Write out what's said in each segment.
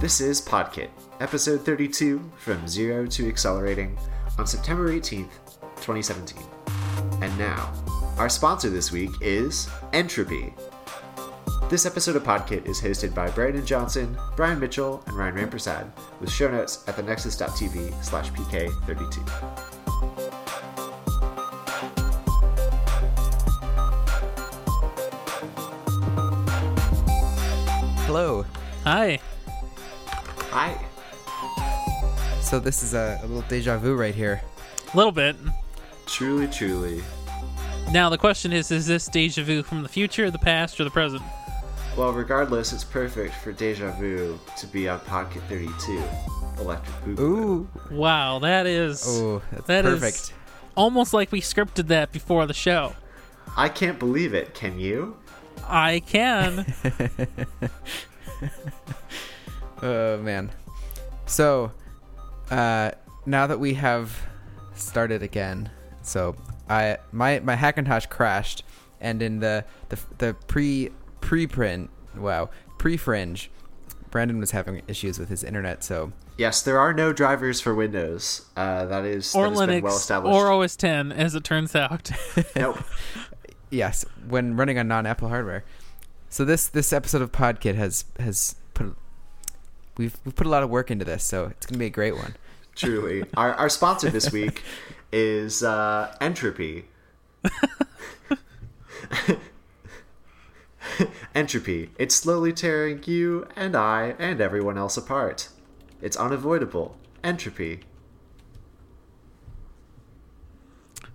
This is Podkit, episode 32 from Zero to Accelerating on September 18th, 2017. And now, our sponsor this week is Entropy. This episode of Podkit is hosted by Brandon Johnson, Brian Mitchell, and Ryan Ramprasad, with show notes at thenexus.tv slash pk32. Hello. Hi. Hi. So this is a, a little deja vu right here. A little bit. Truly, truly. Now the question is: Is this deja vu from the future, the past, or the present? Well, regardless, it's perfect for Deja Vu to be on Podkit 32, Electric Boogaloo. Ooh. Wow, that is Oh, that's That is- perfect. almost like we scripted that before the show. I can't believe it, can you? I can. Oh man. So, uh, now that we have started again, so I my my Hackintosh crashed, and in the the the pre pre-print wow pre-fringe, Brandon was having issues with his internet. So Yes, there are no drivers for Windows. Uh, that is or that has been Linux, well established. or OS 10, as it turns out. nope. yes, when running on non-Apple hardware. So this this episode of Podkit has has put we've we've put a lot of work into this, so it's gonna be a great one. Truly. Our, our sponsor this week is uh, Entropy. Entropy. It's slowly tearing you and I and everyone else apart. It's unavoidable. Entropy.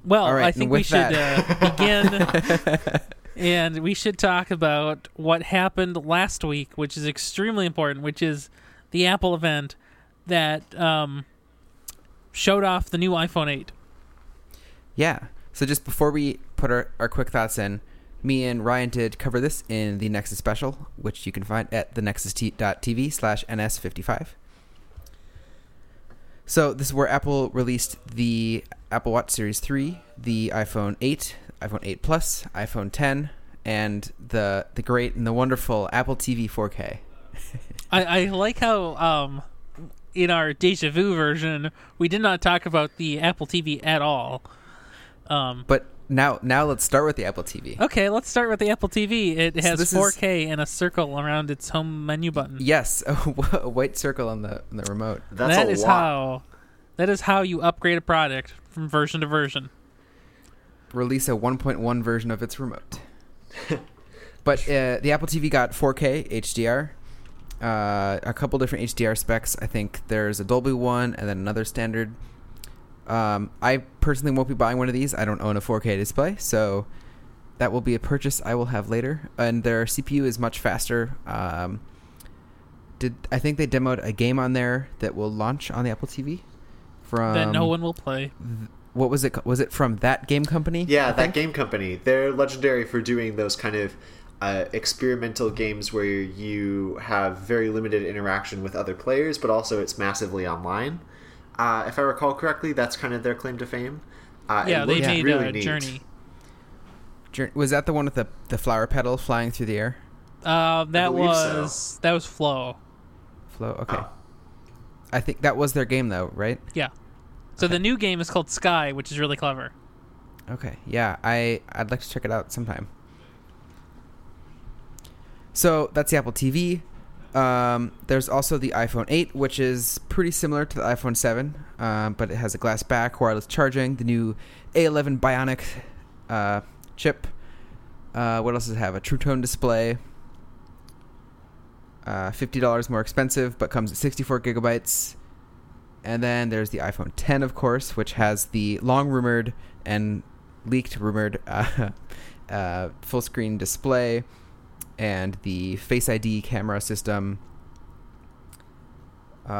Well, All right, I think we should uh, begin, and we should talk about what happened last week, which is extremely important, which is the Apple event that um, showed off the new iPhone 8. Yeah. So just before we put our, our quick thoughts in, me and Ryan did cover this in the Nexus special, which you can find at thenexus.tv slash ns55. So this is where Apple released the Apple Watch Series 3, the iPhone 8, iPhone 8 Plus, iPhone 10, and the the great and the wonderful Apple TV 4K. I, I like how um, in our deja vu version we did not talk about the Apple TV at all. Um, But now now let's start with the Apple TV. okay, let's start with the Apple TV. It has this is- 4K and a circle around its home menu button. Yes, a, a white circle on the on the remote. That's That a is lot. how that is how you upgrade a product from version to version. release a 1.1 version of its remote. but uh, the Apple TV got 4K HDR, uh, a couple different HDR specs. I think there's a Dolby one and then another standard. Um, I personally won't be buying one of these. I don't own a 4K display, so that will be a purchase I will have later. And their CPU is much faster. Um, did I think they demoed a game on there that will launch on the Apple TV? From that no one will play. what was it? Was it from that game company? Yeah, I that think? game company. They're legendary for doing those kind of uh, experimental games where you have very limited interaction with other players, but also it's massively online. Uh, if I recall correctly, that's kind of their claim to fame. Uh, Yeah, they looked made really uh, neat. Journey. Was that the one with the the flower petal flying through the air? Uh, that believe so. was that was Flow. Flow. Okay. Oh. I think that was their game though, right? Yeah. So the new game is called Sky, which is really clever. Okay. Yeah, I I'd like to check it out sometime. So that's the Apple TV. Um, there's also the iPhone 8, which is pretty similar to the iPhone 7, um, but it has a glass back, wireless charging, the new A11 Bionic uh, chip. Uh, what else does it have? A True Tone display. Uh, Fifty dollars more expensive, but comes at 64 gigabytes. And then there's the iPhone 10, of course, which has the long rumored and leaked rumored uh, uh, full screen display and the Face ID camera system.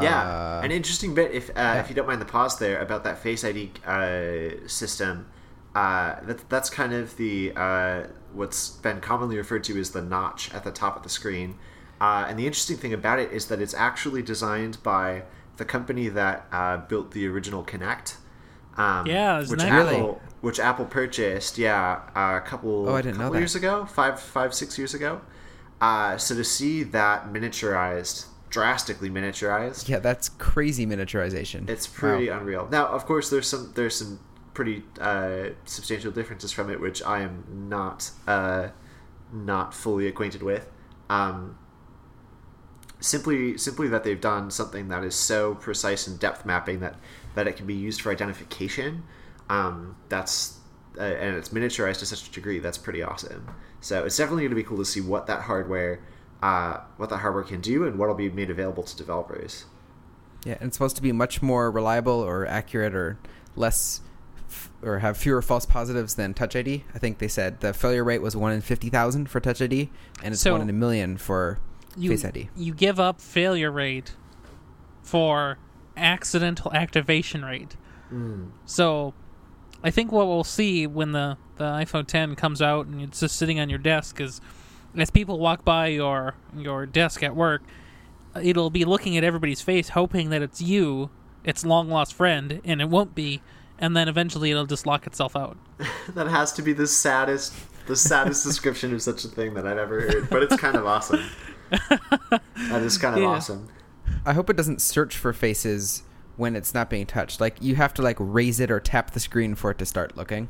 Yeah, Uh, an interesting bit, if uh, if you don't mind the pause there, about that Face ID uh, system. Uh, that, that's kind of the uh, what's been commonly referred to as the notch at the top of the screen. Uh, and the interesting thing about it is that it's actually designed by the company that uh, built the original Kinect. Um, Yeah, isn't which that Apple, cool? which Apple purchased, yeah, a couple, Oh, I didn't know couple that. years ago, five, five, six years ago. Uh, so to see that miniaturized drastically miniaturized. Yeah, that's crazy miniaturization. It's pretty Wow. unreal. Now, of course, there's some there's some pretty uh, substantial differences from it, which I am not uh, not fully acquainted with. Um, simply simply that they've done something that is so precise in depth mapping that that it can be used for identification. Um, that's uh, and it's miniaturized to such a degree that's pretty awesome. So it's definitely going to be cool to see what that hardware uh, what that hardware can do and what will be made available to developers. Yeah, and it's supposed to be much more reliable or accurate or less or have fewer false positives than Touch ID. I think they said the failure rate was one in fifty thousand for Touch ID, and it's So- one in a million for you, Face ID. You give up failure rate for accidental activation rate. Hmm. So, I think what we'll see when the, the iPhone 10 comes out and it's just sitting on your desk is, as people walk by your your desk at work, it'll be looking at everybody's face, hoping that it's you, its long lost friend, and it won't be. And then eventually it'll just lock itself out. that has to be the saddest the saddest description of such a thing that I've ever heard, but it's kind of awesome. that is kind of Yeah. awesome. I hope it doesn't search for faces when it's not being touched. Like you have to like raise it or tap the screen for it to start looking.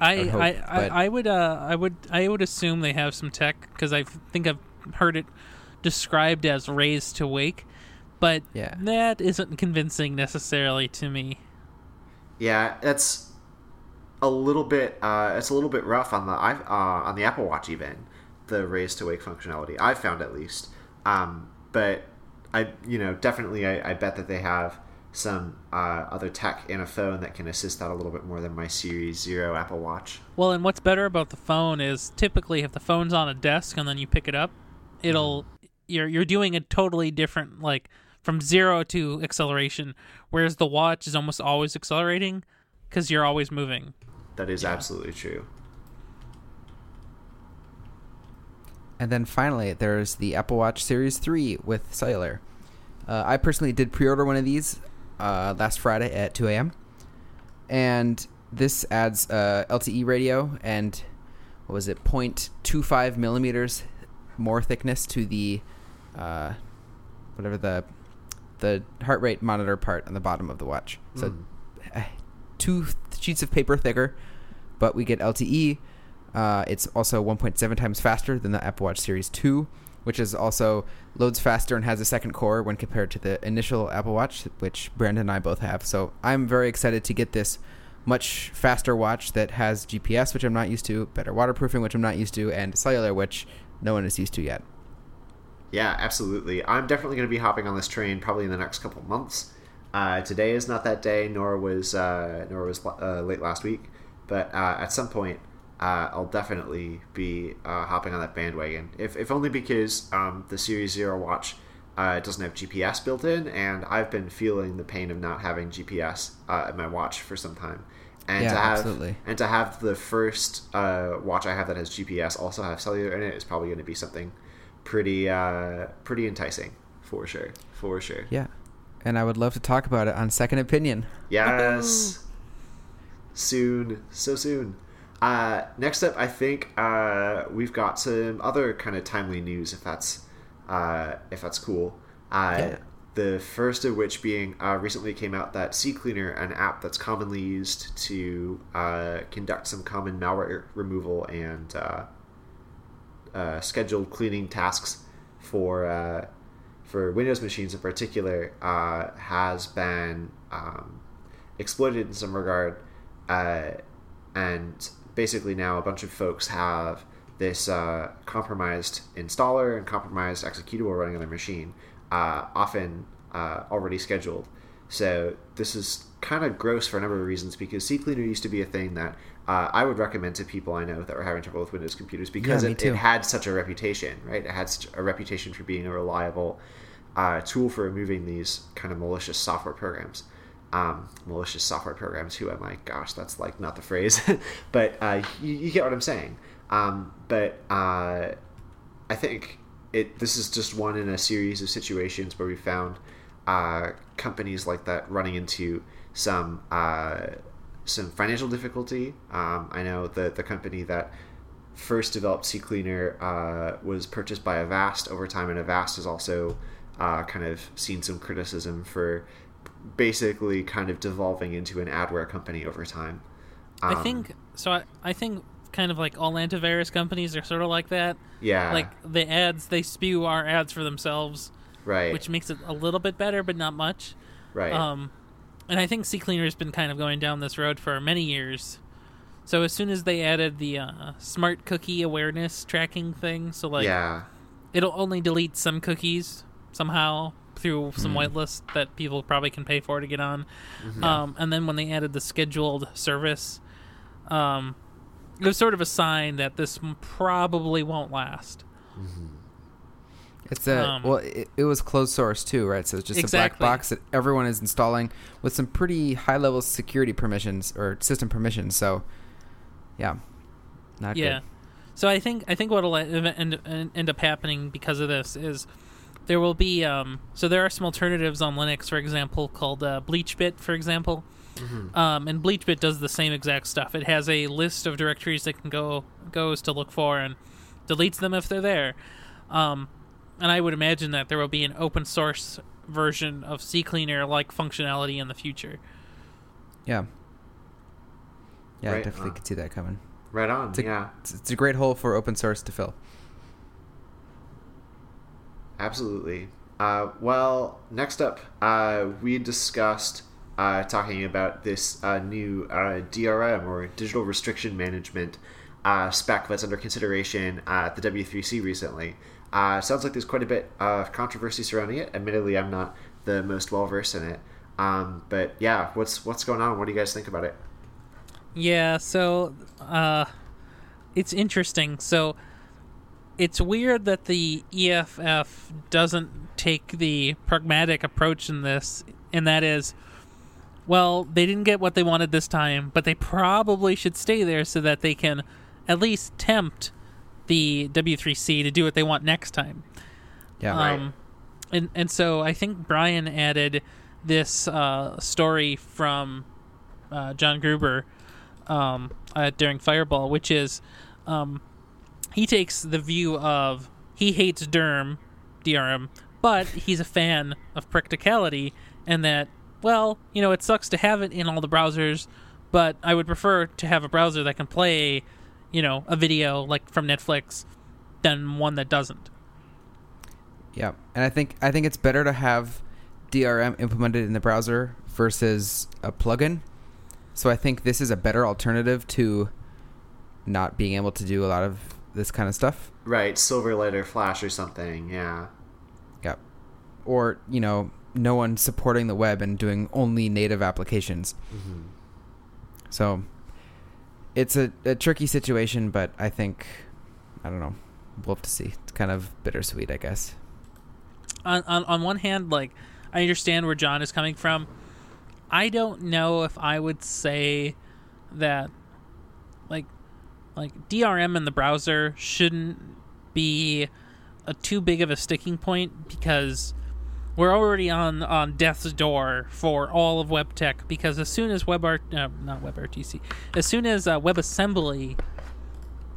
I would hope, I, I, I would uh I would I would assume they have some tech because I think I've heard it described as raised to wake, but Yeah. that isn't convincing necessarily to me. Yeah, that's a little bit uh, it's a little bit rough on the i uh, on the Apple Watch even the raise to wake functionality I found at least. Um, but I you know definitely I, I bet that they have some uh, other tech in a phone that can assist that a little bit more than my Series Zero Apple Watch. Well, and what's better about the phone is typically if the phone's on a desk and then you pick it up, it'll you're you're doing a totally different like from zero to acceleration, whereas the watch is almost always accelerating because you're always moving. That is absolutely true. And then finally, there's the Apple Watch Series 3 with cellular. Uh, I personally did pre order one of these uh, last Friday at 2 a.m. And this adds uh, LTE radio and, what was it, 0.25 millimeters more thickness to the, uh, whatever the, the heart rate monitor part on the bottom of the watch. So uh, two sheets of paper thicker, but we get LTE. Uh, it's also 1.7 times faster than the Apple Watch Series 2, which is also loads faster and has a second core when compared to the initial Apple Watch, which Brandon and I both have. So I'm very excited to get this much faster watch that has GPS, which I'm not used to, better waterproofing, which I'm not used to, and cellular, which no one is used to yet. Yeah, absolutely. I'm definitely going to be hopping on this train probably in the next couple months. Uh, today is not that day, nor was uh, nor was uh, late last week. But uh, at some point, uh, I'll definitely be uh, hopping on that bandwagon. If, if only because um, the Series Zero watch uh, doesn't have GPS built in, and I've been feeling the pain of not having GPS uh, at my watch for some time. And Yeah, to have absolutely. and to have the first uh, watch I have that has GPS also have cellular in it is probably going to be something pretty uh, pretty enticing for sure, for sure. Yeah. And I would love to talk about it on Second Opinion. Yes, soon, so soon. Uh, next up, I think uh, we've got some other kind of timely news, if that's uh, if that's cool. Uh, Yeah. The first of which being uh, recently came out that CCleaner, an app that's commonly used to uh, conduct some common malware removal and uh, uh, scheduled cleaning tasks for uh, for Windows machines in particular uh, has been um, exploited in some regard, uh, and basically now a bunch of folks have this uh, compromised installer and compromised executable running on their machine, uh, often uh, already scheduled. So this is kind of gross for a number of reasons because CCleaner used to be a thing that uh, I would recommend to people I know that were having trouble with Windows computers because Yeah, it, it had such a reputation, right? It had such a reputation for being a reliable uh, tool for removing these kind of malicious software programs. Um, malicious software programs. Who am I? Gosh, that's like not the phrase, but uh, you, you get what I'm saying. Um, but uh, I think it. This is just one in a series of situations where we found uh, companies like that running into some uh, some financial difficulty. Um, I know that the company that first developed CCleaner uh, was purchased by Avast over time, and Avast has also uh, kind of seen some criticism for basically kind of devolving into an adware company over time. I Um, think so. I, I think kind of like all antivirus companies are sort of like that. yeah, Like the ads they spew are ads for themselves, right, which makes it a little bit better, but not much. right, Um, and I think CCleaner has been kind of going down this road for many years. So as soon as they added the uh, smart cookie awareness tracking thing, so like yeah, it'll only delete some cookies somehow through some Hmm. whitelist that people probably can pay for to get on. Mm-hmm. Um, and then when they added the scheduled service, um, it was sort of a sign that this probably won't last. It's a Um, well, it, it was closed source too, right? So it's just Exactly. a black box that everyone is installing with some pretty high level security permissions or system permissions. So, yeah, not yeah. good. So I think I think what'll end, end, end up happening because of this is there will be um, so there are some alternatives on Linux, for example, called uh, BleachBit, for example. Um, and BleachBit does the same exact stuff. It has a list of directories that can go goes to look for and deletes them if they're there. Um, and I would imagine that there will be an open source version of CCleaner like functionality in the future. Yeah, yeah, I definitely on. could see that coming. right on, It's a, yeah, it's, it's a great hole for open source to fill. Absolutely. Uh, well, next up, uh, we discussed uh, talking about this uh, new uh, DRM or Digital Restriction Management uh, spec that's under consideration at the W3C recently. Sounds like there's quite a bit of controversy surrounding it. Admittedly, I'm not the most well versed in it, um, but yeah, what's what's going on? What do you guys think about it? Yeah, so it's interesting. So it's weird that the EFF doesn't take the pragmatic approach in this, and that is well, they didn't get what they wanted this time, but they probably should stay there so that they can at least tempt the W3C to do what they want next time. Yeah, Right. Um, and and so I think Brian added this uh, story from uh, John Gruber um, uh, Daring Fireball, which is um, he takes the view of he hates Derm, DRM, but he's a fan of practicality, and that well, you know, it sucks to have it in all the browsers, but I would prefer to have a browser that can play, you know, a video like from Netflix than one that doesn't. Yeah, and I think I think it's better to have DRM implemented in the browser versus a plugin. So I think this is a better alternative to not being able to do a lot of this kind of stuff. Right, Silverlight or Flash or something. Yeah, Yeah, or you know, no one supporting the web and doing only native applications. Mm-hmm. So it's a, a tricky situation, but I think I don't know. We'll have to see. It's kind of bittersweet, I guess. on, on on one hand, like I understand where John is coming from. I don't know if I would say that like like DRM in the browser shouldn't be a too big of a sticking point because we're already on on death's door for all of web tech because as soon as WebRT uh, not WebRTC as soon as uh, WebAssembly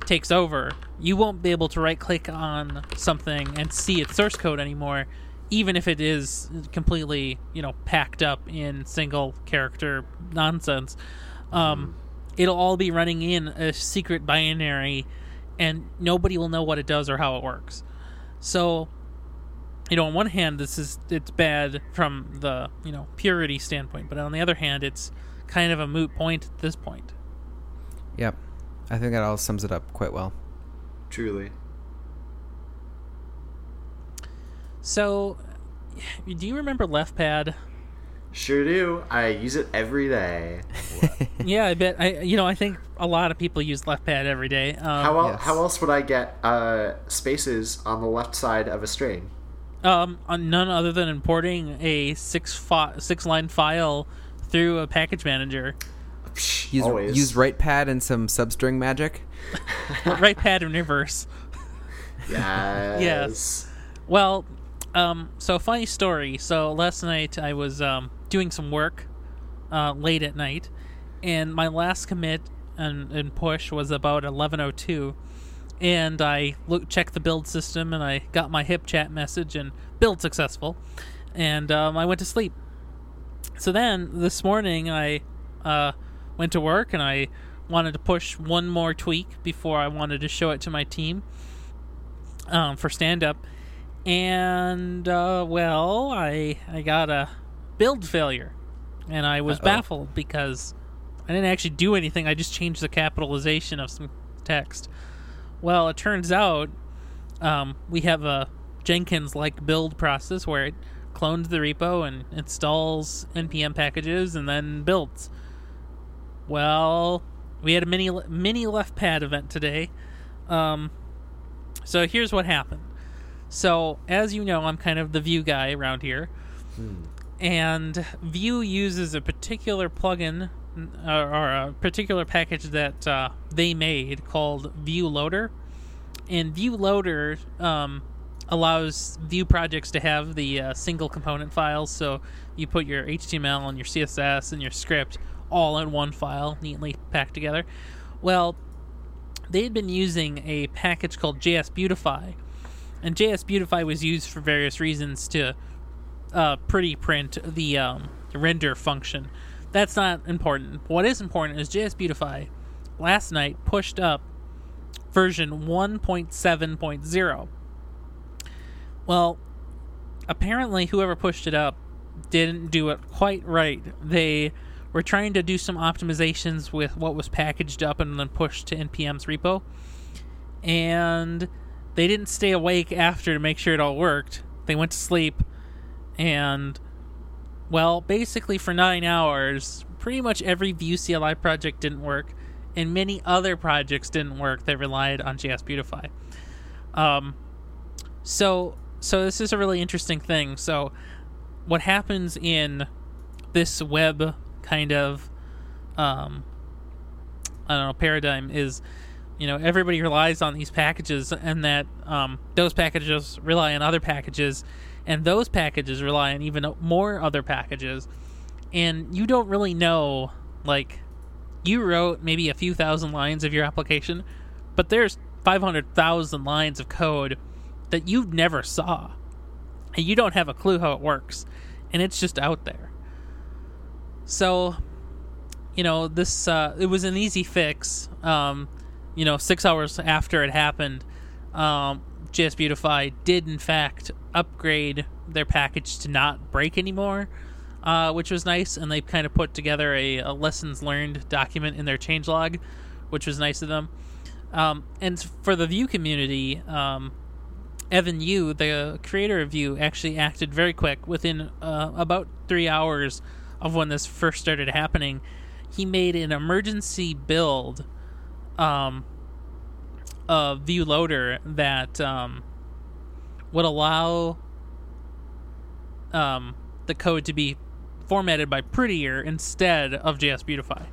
takes over, you won't be able to right click on something and see its source code anymore, even if it is completely, you know, packed up in single character nonsense. Um, it'll all be running in a secret binary, and nobody will know what it does or how it works. So, you know, on one hand, this is it's bad from the you know purity standpoint, but on the other hand, it's kind of a moot point at this point. Yep, I think that all sums it up quite well. truly. So, do you remember LeftPad? Sure do. I use it every day. yeah, I bet. I you know I think a lot of people use left pad every day. Um, How el- yes. how else would I get uh, spaces on the left side of a string? um, on none other than importing a six fi- six line file through a package manager. Psh, Use always. use RightPad and some substring magic. right pad in reverse. Yes. Yes. Well, um, so funny story. So last night I was um, doing some work uh, late at night, and my last commit and, and push was about eleven oh two, and I look check the build system, and I got my HipChat message and build successful, and um, I went to sleep. So then this morning I uh, went to work and I wanted to push one more tweak before I wanted to show it to my team um, for stand up, and uh, well, I I got a build failure, and I was Uh-oh. baffled because I didn't actually do anything. I just changed the capitalization of some text. Well, it turns out um, we have a Jenkins like build process where it clones the repo and installs npm packages and then builds. Well, we had a mini mini left pad event today. Um, so here's what happened. So as you know, I'm kind of the Vue guy around here, and Vue uses a particular plugin or a particular package that uh, they made called Vue Loader, and Vue Loader um, allows Vue projects to have the uh, single component files. So you put your HTML and your CSS and your script all in one file, neatly packed together. Well, they had been using a package called JS Beautify, and JS Beautify was used for various reasons to uh, pretty print the um, render function. That's not important. What is important is JS Beautify last night pushed up version 1.7.0. Well, apparently, whoever pushed it up didn't do it quite right. They were trying to do some optimizations with what was packaged up and then pushed to NPM's repo. And they didn't stay awake after to make sure it all worked. They went to sleep and well, basically for 9 hours, pretty much every Vue CLI project didn't work and many other projects didn't work that relied on JS Beautify. Um so so this is a really interesting thing. So what happens in this web kind of um I don't know paradigm is you know everybody relies on these packages and that um, those packages rely on other packages and those packages rely on even more other packages. And you don't really know like you wrote maybe a few thousand lines of your application but there's 500,000 lines of code that you never saw. And you don't have a clue how it works and it's just out there. So you know this uh, it was an easy fix um, you know six hours after it happened um, js beautify did in fact upgrade their package to not break anymore uh, which was nice and they kind of put together a, a lessons learned document in their changelog which was nice of them um, and for the Vue community um, Evan You, the creator of Vue, actually acted very quick. Within uh, about three hours of when this first started happening, he made an emergency build um, of Vue Loader that um, would allow um, the code to be formatted by Prettier instead of JS Beautify.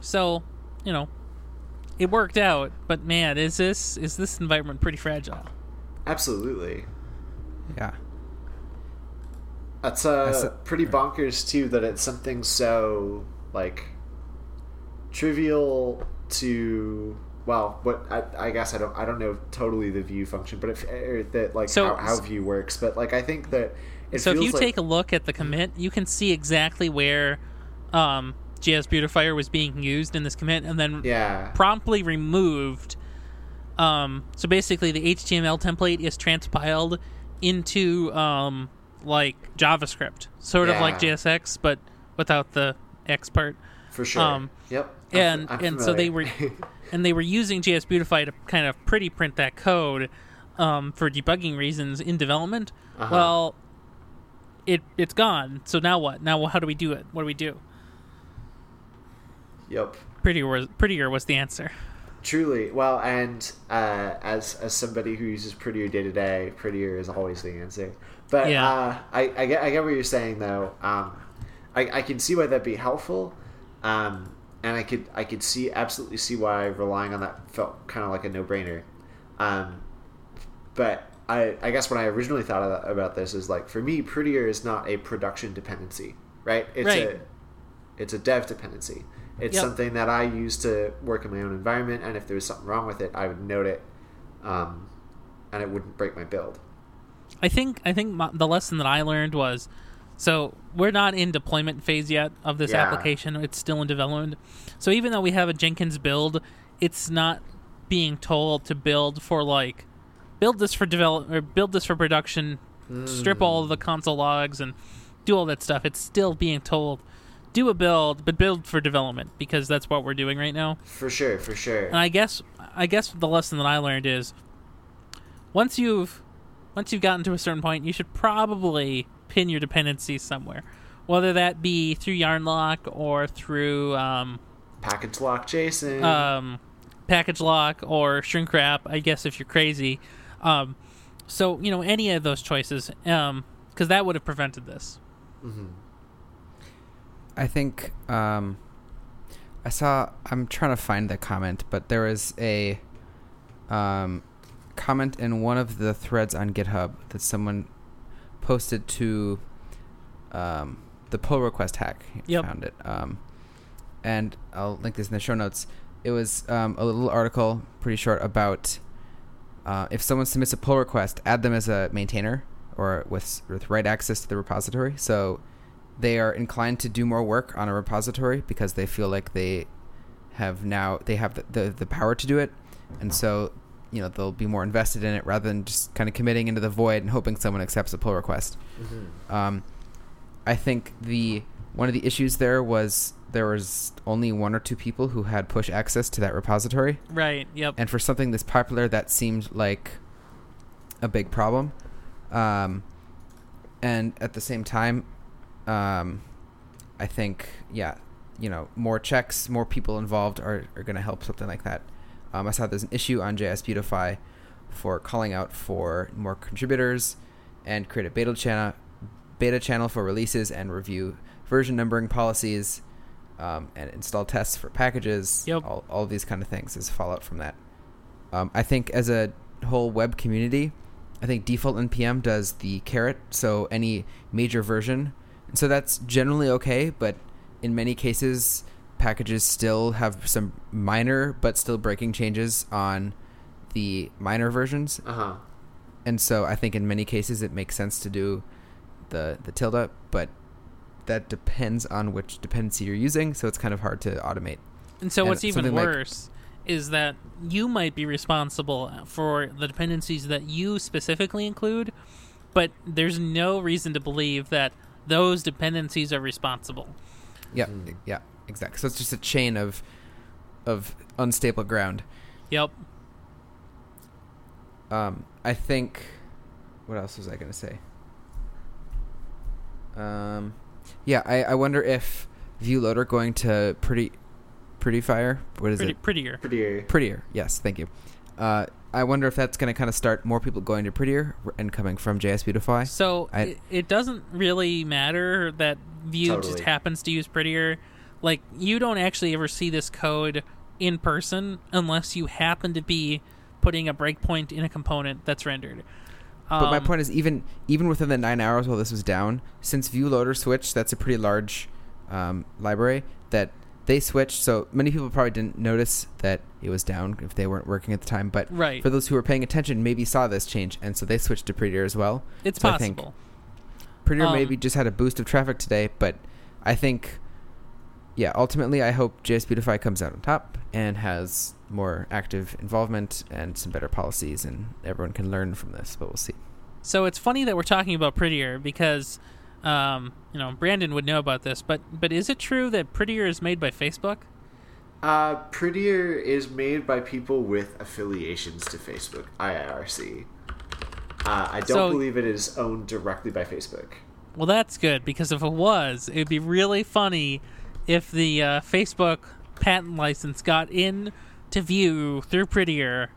So, you know, it worked out, but man, is this is this environment pretty fragile? Absolutely. Yeah. That's uh, That's a- pretty bonkers too. That it's something so like trivial to well, what I, I guess I don't I don't know totally the Vue function, but if er, that like So- how, how Vue works. But like I think that it so if you like, take a look at the commit, you can see exactly where um, JS Beautifier was being used in this commit, and then yeah promptly removed. Um, so basically, the HTML template is transpiled into um, like JavaScript, sort of like JSX, but without the X part. for sure. um, yep. I'm and I'm and so they were. and they were using JS Beautify to kind of pretty print that code um, for debugging reasons in development. Uh-huh. Well, it it's gone. So now what? Now how do we do it? What do we do? yep. Prettier was prettier was the answer. Truly, well, and uh, as as somebody who uses Prettier day to day, Prettier is always the answer. But Yeah. uh, I, I get I get what you're saying though. Um, I, I can see why that'd be helpful, um, and I could I could see absolutely see why relying on that felt kind of like a no brainer. Um, but I I guess when I originally thought of that, about this is like for me, Prettier is not a production dependency, right? It's Right. a it's a dev dependency. It's Yep. something that I use to work in my own environment, and if there was something wrong with it, I would note it, um, and it wouldn't break my build. I think I think my, the lesson that I learned was so we're not in deployment phase yet of this Yeah. application. It's still in development. So even though we have a Jenkins build, it's not being told to build for like build this for develop or build this for production, strip all of the console logs and do all that stuff. It's still being told do a build, but build for development because that's what we're doing right now. For sure, for sure. And I guess I guess the lesson that I learned is once you've once you've gotten to a certain point, you should probably pin your dependencies somewhere, whether that be through YarnLock or through um, Package lock JSON. um, package lock or shrink wrap. I guess if you're crazy, um, so you know any of those choices, because that would have prevented this. I think um, I saw. I'm trying to find the comment, but there was a um, comment in one of the threads on GitHub that someone posted to um, the pull request hack. Yep. Found it. Um, and I'll link this in the show notes. It was um, a little article, pretty short, about uh, if someone submits a pull request, add them as a maintainer or with with right access to the repository. So they are inclined to do more work on a repository because they feel like they have now they have the, the, the power to do it and so you know they'll be more invested in it rather than just kind of committing into the void and hoping someone accepts a pull request um, i think the one of the issues there was there was only one or two people who had push access to that repository Right. Yep. and for something this popular that seemed like a big problem um, and at the same time um, i think yeah you know more checks more people involved are, are going to help something like that um, i saw there's an issue on js beautify for calling out for more contributors and create a beta channel beta channel for releases and review version numbering policies um, and install tests for packages Yep. all, all these kind of things is fallout from that um, I think as a whole web community, I think default npm does the caret, so any major version, and so that's generally okay. But in many cases, packages still have some minor but still breaking changes on the minor versions, Uh huh. and so I think in many cases it makes sense to do the the tilde, but that depends on which dependency you're using, so it's kind of hard to automate. And so And what's even something like- worse is that you might be responsible for the dependencies that you specifically include, but there's no reason to believe that those dependencies are responsible. Yeah, yeah, exactly. So it's just a chain of of unstable ground. Yep. Um, I think. What else was I going to say? Um, yeah, I, I wonder if Vue Loader going to pretty pretty fire. What is Pretty, it? prettier. Pretty. Prettier. Yes, thank you. Uh, I wonder if that's going to kind of start more people going to prettier and coming from JS Beautify. So I- it, it doesn't really matter that Vue just happens to use prettier. Like you don't actually ever see this code in person unless you happen to be putting a breakpoint in a component that's rendered. But my Um, point is, even even within the nine hours while this was down, since Vue Loader switched, that's a pretty large um, library that they switched. So many people probably didn't notice that it was down if they weren't working at the time. But Right. for those who were paying attention, maybe saw this change, and so they switched to Prettier as well. it's so I think possible. Prettier Um, maybe just had a boost of traffic today, but I think, yeah, ultimately, I hope JS Beautify comes out on top and has more active involvement and some better policies, and everyone can learn from this. But we'll see. So it's funny that we're talking about prettier because, um, you know, Brandon would know about this. But but is it true that prettier is made by Facebook? Uh, Prettier is made by people with affiliations to Facebook, IIRC. Uh, I don't So- believe it is owned directly by Facebook. Well, that's good because if it was, it would be really funny if the uh, Facebook patent license got in to Vue through Prettier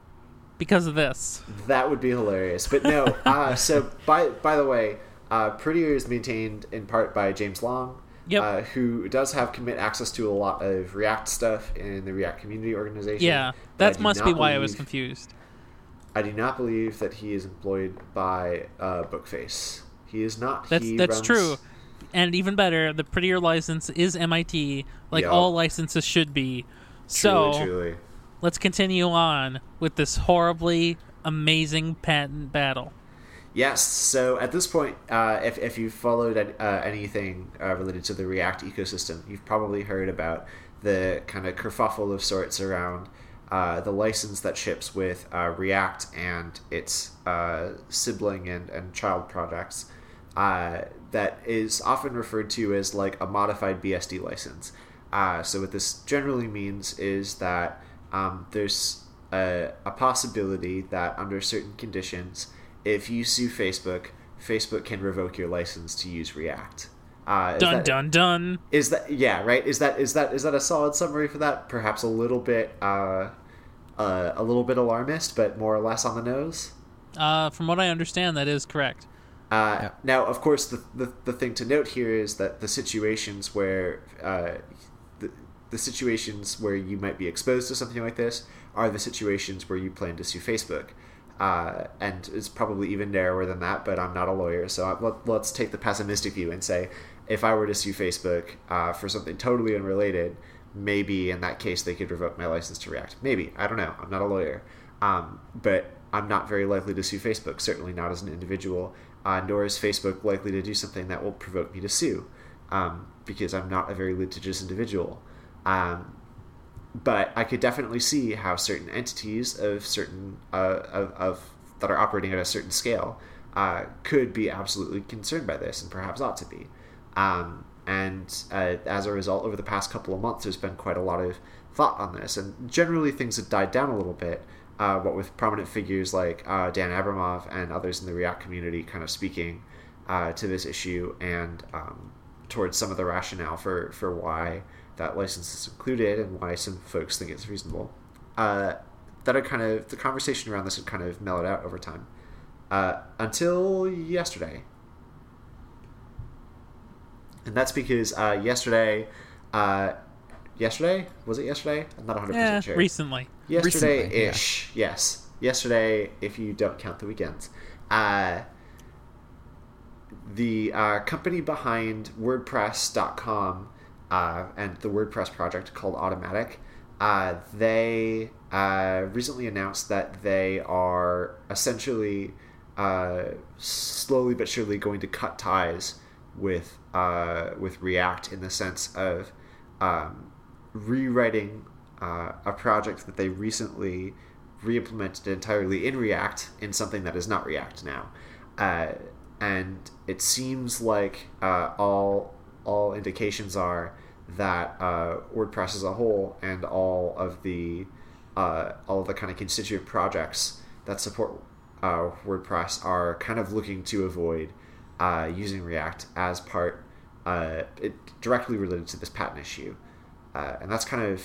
because of this. That would be hilarious. But no, uh, so by by the way, uh, Prettier is maintained in part by James Long, Yep. uh, who does have commit access to a lot of React stuff in the React community organization. Yeah, that must be why I was confused. I do not believe that he is employed by uh, Bookface. He is not. That's He that's runs- true. And even better, the prettier license is MIT, like Yep. all licenses should be. So truly, truly. let's continue on with this horribly amazing patent battle. Yes. So at this point, uh, if, if you've followed uh, anything uh, related to the React ecosystem, you've probably heard about the kind of kerfuffle of sorts around uh, the license that ships with uh, React and its uh, sibling and, and child projects uh, that is often referred to as like a modified BSD license. Uh, so what this generally means is that um, there's a, a possibility that under certain conditions, if you sue Facebook, Facebook can revoke your license to use React. Uh, is Dun that- dun dun. is that yeah right? Is that is that is that a solid summary for that? Perhaps a little bit uh, uh, a little bit alarmist, but more or less on the nose. Uh, from what I understand, that is correct. Uh, Yeah. Now, of course, the, the the thing to note here is that the situations where uh, the the situations where you might be exposed to something like this are the situations where you plan to sue Facebook. Uh, and it's probably even narrower than that, but I'm not a lawyer, so I, let, let's take the pessimistic view and say if I were to sue Facebook uh, for something totally unrelated, maybe in that case they could revoke my license to React. Maybe. I don't know. I'm not a lawyer. Um, but I'm not very likely to sue Facebook, certainly not as an individual, uh, nor is Facebook likely to do something that will provoke me to sue, um, because I'm not a very litigious individual. Um, but I could definitely see how certain entities of certain uh, of, of that are operating at a certain scale uh, could be absolutely concerned by this, and perhaps ought to be. Um, and uh, as a result, over the past couple of months, there's been quite a lot of thought on this, and generally things have died down a little bit. Uh, what with prominent figures like uh, Dan Abramov and others in the React community kind of speaking uh, to this issue and um, towards some of the rationale for, for why that license is included and why some folks think it's reasonable. Uh, that are kind of the conversation around this had kind of mellowed out over time uh, until yesterday, and that's because uh, yesterday, uh, yesterday was it yesterday? I'm not 100 Yeah, percent sure. recently. Yesterday Recently, yeah. ish, yes. Yesterday, if you don't count the weekends. Uh, the uh, company behind WordPress.com uh, and the WordPress project called Automattic, uh, they uh, recently announced that they are essentially uh, slowly but surely going to cut ties with uh, with React in the sense of um, rewriting uh, a project that they recently re-implemented entirely in React in something that is not React now, uh, and it seems like uh, all all indications are that uh, WordPress as a whole and all of the uh, all of the kind of constituent projects that support uh, WordPress are kind of looking to avoid using React as part it, directly related to this patent issue, and that's kind of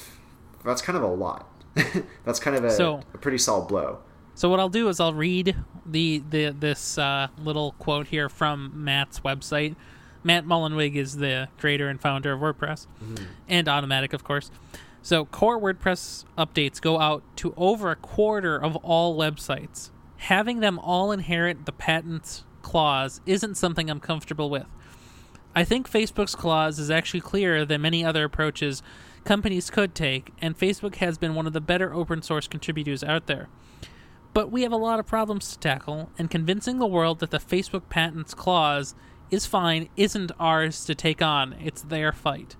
that's kind of a lot. that's kind of a, So- a pretty solid blow. So what I'll do is I'll read the, the this uh, little quote here from Matt's website. Matt Mullenweg is the creator and founder of WordPress and Automattic, of course. So core WordPress updates go out to over a quarter of all websites. Having them all inherit the patents clause isn't something I'm comfortable with. I think Facebook's clause is actually clearer than many other approaches companies could take, and Facebook has been one of the better open source contributors out there. But we have a lot of problems to tackle, and convincing the world that the Facebook patents clause is fine isn't ours to take on. It's their fight.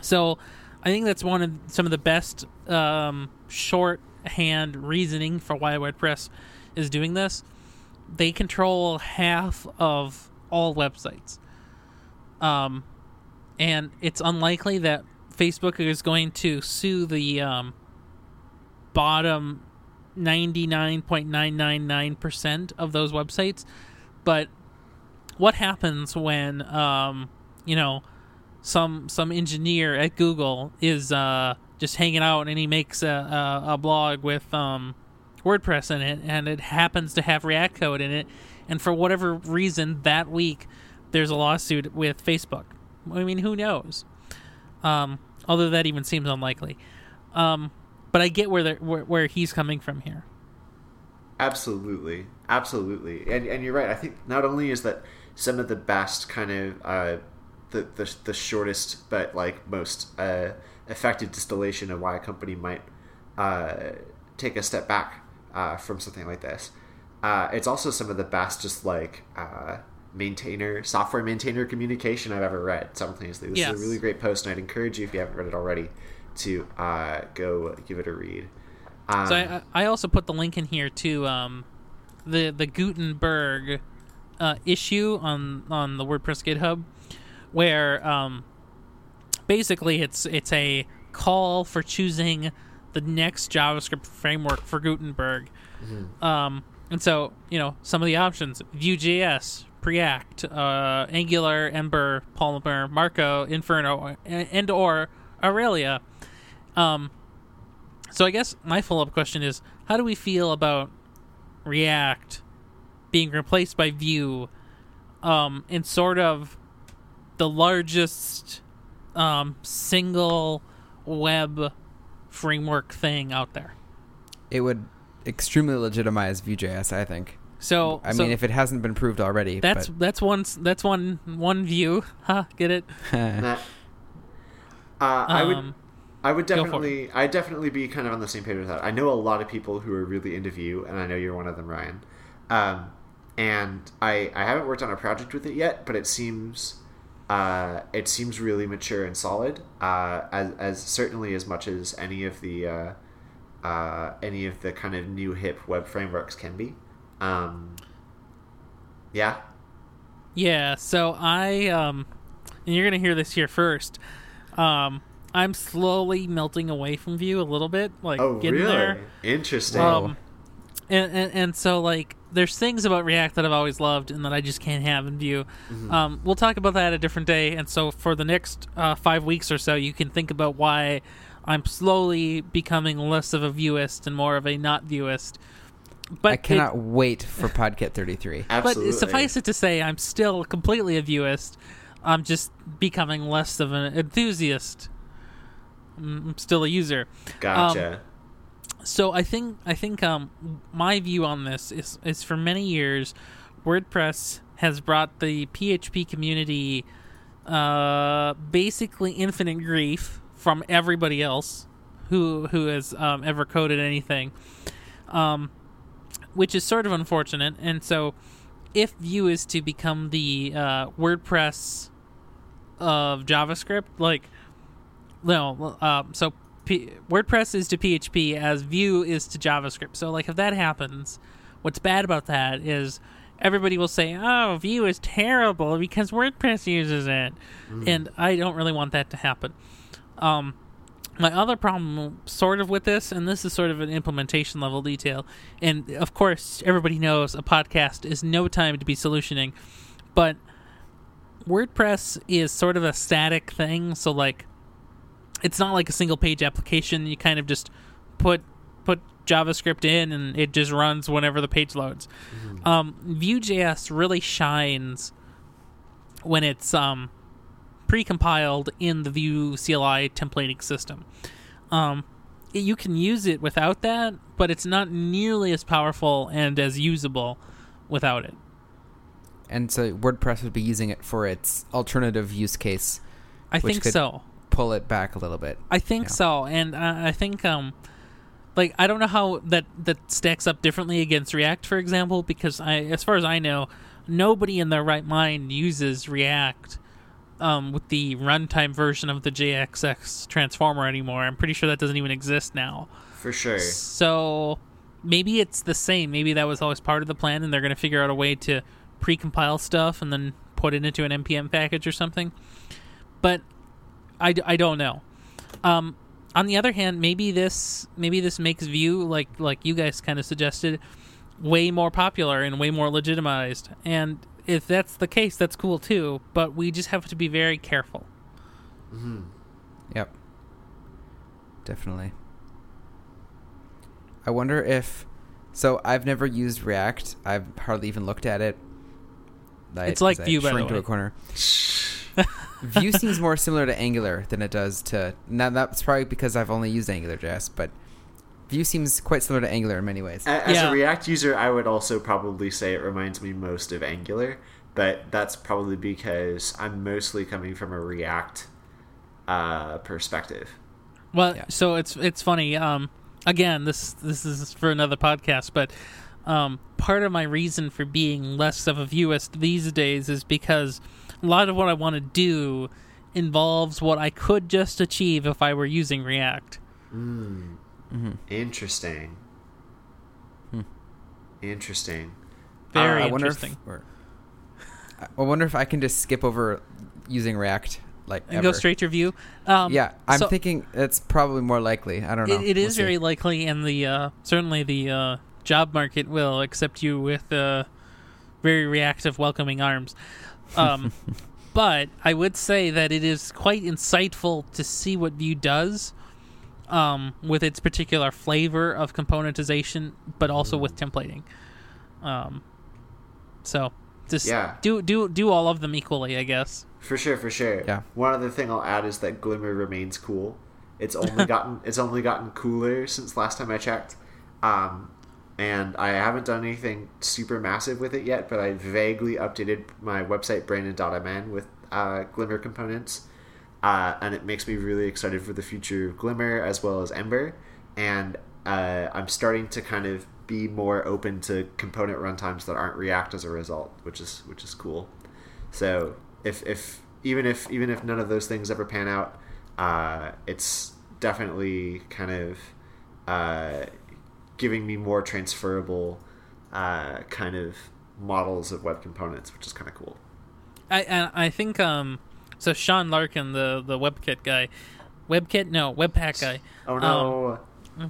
So, I think that's one of some of the best um, shorthand reasoning for why WordPress is doing this. They control half of all websites, um, and it's unlikely that Facebook is going to sue the um, bottom 99.999% of those websites. But what happens when, um, you know, some some engineer at Google is uh, just hanging out and he makes a, a, a blog with um, WordPress in it and it happens to have React code in it, and for whatever reason that week there's a lawsuit with Facebook. I mean, who knows? Um, although that even seems unlikely. Um, but I get where, where where he's coming from here. Absolutely, absolutely, and and you're right. I think not only is that some of the best kind of uh, the, the the shortest but like most uh, effective distillation of why a company might uh, take a step back uh, from something like this. Uh, it's also some of the best just like uh, maintainer software maintainer communication I've ever read simultaneously. This Yes. is a really great post, and I'd encourage you if you haven't read it already to uh, go give it a read. Um, So I, I also put the link in here to um, the the Gutenberg uh, issue on on the WordPress GitHub, where um, basically it's it's a call for choosing the next JavaScript framework for Gutenberg. Um, and so you know some of the options: Vue.js, Preact, uh, Angular, Ember, Polymer, Marko, Inferno, and, and or Aurelia. Um, so I guess my follow up question is: How do we feel about React being replaced by Vue um, in sort of the largest um, single web framework thing out there? It would extremely legitimize Vue.js, I think. So I so mean, if it hasn't been proved already. that's that's one that's one one view. Huh? Get it? uh, I would, Um, I would go for it. definitely, I definitely be kind of on the same page with that. I know a lot of people who are really into Vue, and I know you're one of them, Ryan. Um, and I, I haven't worked on a project with it yet, but it seems, uh, it seems really mature and solid. Uh, as, as certainly as much as any of the, uh, uh, any of the kind of new hip web frameworks can be. Um, yeah. Yeah, so I um and you're gonna hear this here first. Um I'm slowly melting away from Vue a little bit, like Oh, getting really? there. Interesting. Um and, and and so like there's things about React that I've always loved and that I just can't have in Vue. Um, we'll talk about that a different day. And so for the next uh, five weeks or so, you can think about why I'm slowly becoming less of a viewist and more of a not Vueist. But I it- cannot wait for Podkit 33. Absolutely. but suffice it to say, I'm still completely a viewist. I'm just becoming less of an enthusiast. Mm, I'm still a user. Gotcha. So I think I think um, my view on this is is for many years, WordPress has brought the PHP community uh, basically infinite grief from everybody else who who has um, ever coded anything, um, which is sort of unfortunate. And so, if Vue is to become the uh, WordPress of JavaScript, like no, um, so P- WordPress is to PHP as Vue is to JavaScript. So, like, if that happens, what's bad about that is everybody will say, "Oh, Vue is terrible because WordPress uses it," and I don't really want that to happen. Um, my other problem, sort of, with this, and this is sort of an implementation level detail, and of course, everybody knows a podcast is no time to be solutioning, but WordPress is sort of a static thing. So, like, it's not like a single page application. You kind of just put put JavaScript in, and it just runs whenever the page loads. Um, Vue.js really shines when it's um, pre-compiled in the Vue CLI templating system. Um, you can use it without that, but it's not nearly as powerful and as usable without it. And so WordPress would be using it for its alternative use case. I think so. Pull it back a little bit. I think Yeah. so, and I I think um, like I don't know how that that stacks up differently against React, for example, because I, as far as I know, nobody in their right mind uses React um, with the runtime version of the JSX transformer anymore. I'm pretty sure that doesn't even exist now. For sure. So maybe it's the same. Maybe that was always part of the plan, and they're going to figure out a way to pre-compile stuff and then put it into an npm package or something. But I, I don't know. Um, on the other hand, maybe this maybe this makes Vue like like you guys kind of suggested way more popular and way more legitimized. And if that's the case, that's cool too. But we just have to be very careful. Mm-hmm. Yep. Definitely. I wonder if. So I've never used React. I've hardly even looked at it. I- It's like as Vue, by the shrink to a corner. Vue seems more similar to Angular than it does to. Now that's probably because I've only used AngularJS, but Vue seems quite similar to Angular in many ways. A- As Yeah. a React user, I would also probably say it reminds me most of Angular, but that's probably because I'm mostly coming from a React uh, perspective. Well, Yeah. so it's it's funny. Um, again, this this is for another podcast, but um, part of my reason for being less of a viewist these days is because a lot of what I want to do involves what I could just achieve if I were using React. Interesting. Interesting. Very I wonder interesting. If, or, I wonder if I can just skip over using React like and go straight to Vue. Um, Yeah, I'm so thinking it's probably more likely. I don't know. It, it We'll is see. very likely, and the uh, certainly the uh, job market will accept you with uh, very reactive, welcoming arms. Um, but I would say that it is quite insightful to see what Vue does um, with its particular flavor of componentization, but also with templating. Um, so just Yeah. do do do all of them equally, I guess. For sure, for sure. Yeah. One other thing I'll add is that Glimmer remains cool. It's only gotten it's only gotten cooler since last time I checked. Um, and I haven't done anything super massive with it yet, but I vaguely updated my website Brandon.mn with uh, Glimmer components. Uh, and it makes me really excited for the future of Glimmer as well as Ember. And uh, I'm starting to kind of be more open to component runtimes that aren't React as a result, which is which is cool. So if if even if even if none of those things ever pan out, uh, it's definitely kind of uh, giving me more transferable uh, kind of models of web components, which is kind of cool. I I think um so Sean Larkin the the WebKit guy, WebKit no Webpack guy. Oh no!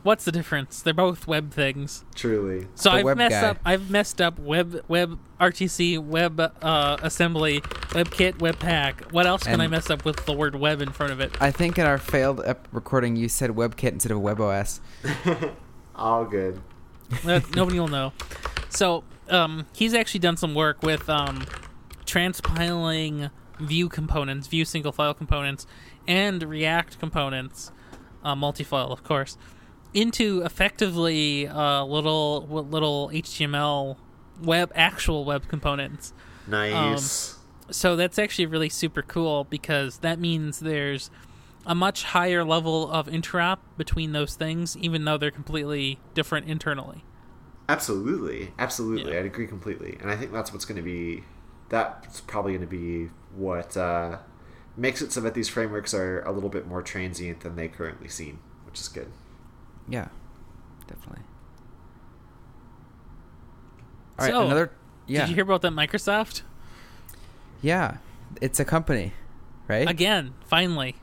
What's the difference? They're both web things. truly, So The I've web messed guy. up. I've messed up web web RTC web uh, assembly WebKit Webpack. What else can I mess up with the word web in front of it? I think in our failed ep- recording, you said WebKit instead of WebOS. all good. Uh, nobody will know. So um, he's actually done some work with um, transpiling Vue components, Vue single file components, and React components, uh, multi-file, of course, into effectively uh, little little HTML web actual web components. Nice. So that's actually really super cool because that means there's a much higher level of interop between those things, even though they're completely different internally. Absolutely, absolutely. Yeah. I'd agree completely, and I think that's what's going to be. That's probably going to be what uh, makes it so that these frameworks are a little bit more transient than they currently seem, which is good. Yeah, definitely. All right, So, another. Yeah, Did you hear about that Microsoft? yeah, it's a company, right? Again, finally.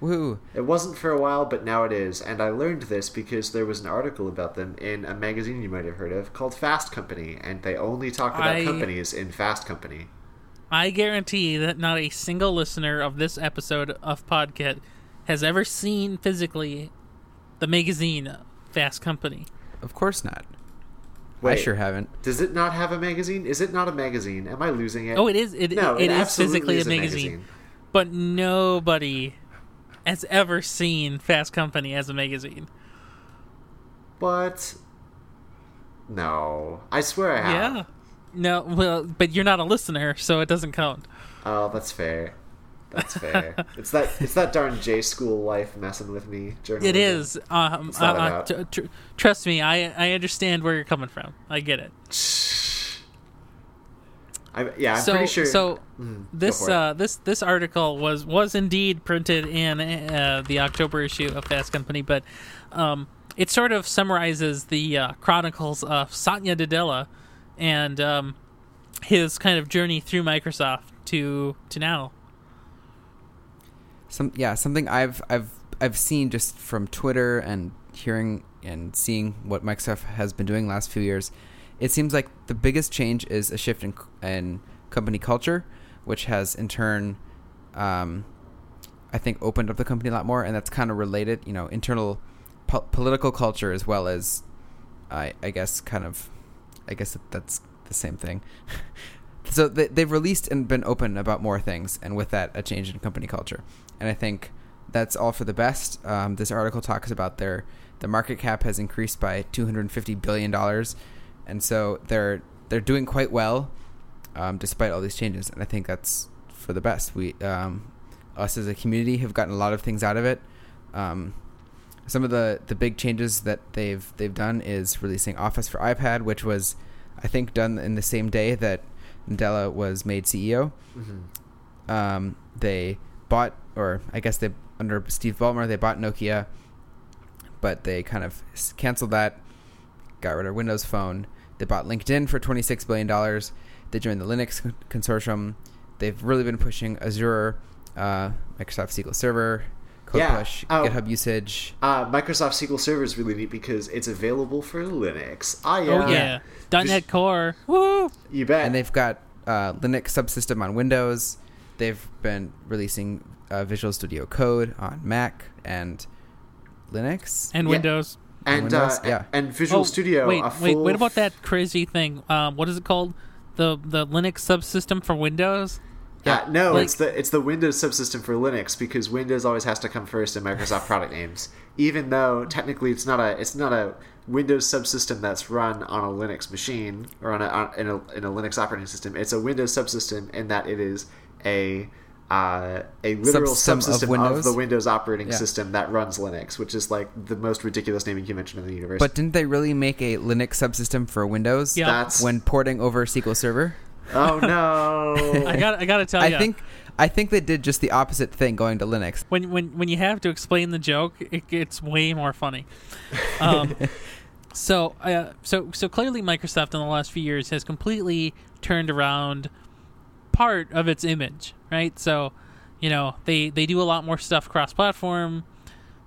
Woo! It wasn't for a while, but now it is, and I learned this because there was an article about them in a magazine you might have heard of called Fast Company, and they only talk about I- companies in Fast Company. I guarantee that not a single listener of this episode of Podkit has ever seen physically the magazine Fast Company. Of course not. I sure haven't. Does it not have a magazine? Is it not a magazine? Am I losing it? Oh, it is. It, no, it is absolutely physically is a magazine, but nobody has ever seen Fast Company as a magazine. But no, I swear I have. Yeah. No, well, but you're not a listener, so it doesn't count. Oh, that's fair. That's fair. it's that it's that darn J school life messing with me. Journalism. It is. Um, uh, uh, tr- trust me, I I understand where you're coming from. I get it. I, yeah, I'm so pretty sure. so Mm, this uh this this article was was indeed printed in uh, the October issue of Fast Company, but um, it sort of summarizes the uh, chronicles of Satya Nadella and um, his kind of journey through Microsoft to to now. Some yeah, something I've I've I've seen just from Twitter and hearing and seeing what Microsoft has been doing last few years. It seems like the biggest change is a shift in in company culture, which has in turn, um, I think, opened up the company a lot more, and that's kind of related. You know, internal po- political culture as well as, I I guess, kind of, I guess that that's the same thing. so they, they've released and been open about more things, and with that, a change in company culture. And I think that's all for the best. Um, this article talks about their the market cap has increased by 250 billion dollars, and so they're they're doing quite well. um, despite all these changes, and I think that's for the best. We, um, us as a community, have gotten a lot of things out of it. Some of the, the big changes that they've they've done is releasing Office for iPad, which was, I think, done in the same day that Nadella was made CEO. Mhm. Um, they bought, or I guess they under Steve Ballmer, they bought Nokia, but they kind of canceled that, got rid of Windows Phone. They bought LinkedIn for twenty six billion dollars. They joined the Linux consortium. They've really been pushing Azure, uh, Microsoft SQL Server, Code Yeah. Push, Oh. GitHub usage. Uh, Microsoft SQL Server is really neat because it's available for Linux. Ah, yeah. Oh yeah, .NET Just- Core. Woo! You bet. and they've got uh, Linux subsystem on Windows. They've been releasing uh, Visual Studio Code on Mac and Linux. And Yeah. Windows. and Windows, uh, yeah. and Visual Oh, Studio. Wait, a wait, full wait about that crazy thing. Um, what is it called? The the Linux subsystem for Windows. Yeah, Uh, no, like- it's the it's the Windows subsystem for Linux because Windows always has to come first in Microsoft product names. Even though technically it's not a it's not a Windows subsystem that's run on a Linux machine or on a, on, in a in a Linux operating system. It's a Windows subsystem in that it is a uh, a literal Subsystem of subsystem of, Windows? the Windows operating Yeah. system that runs Linux, which is like the most ridiculous naming convention in the universe. But didn't they really make a Linux subsystem for Windows? Yeah. that's When porting over SQL Server, oh no. I got I got to tell I you. I think I think they did just the opposite thing, going to Linux. when when when you have to explain the joke, it gets way more funny. Um, so uh, so so clearly, Microsoft in the last few years has completely turned around part of its image, right? So, you know, they they do a lot more stuff cross-platform.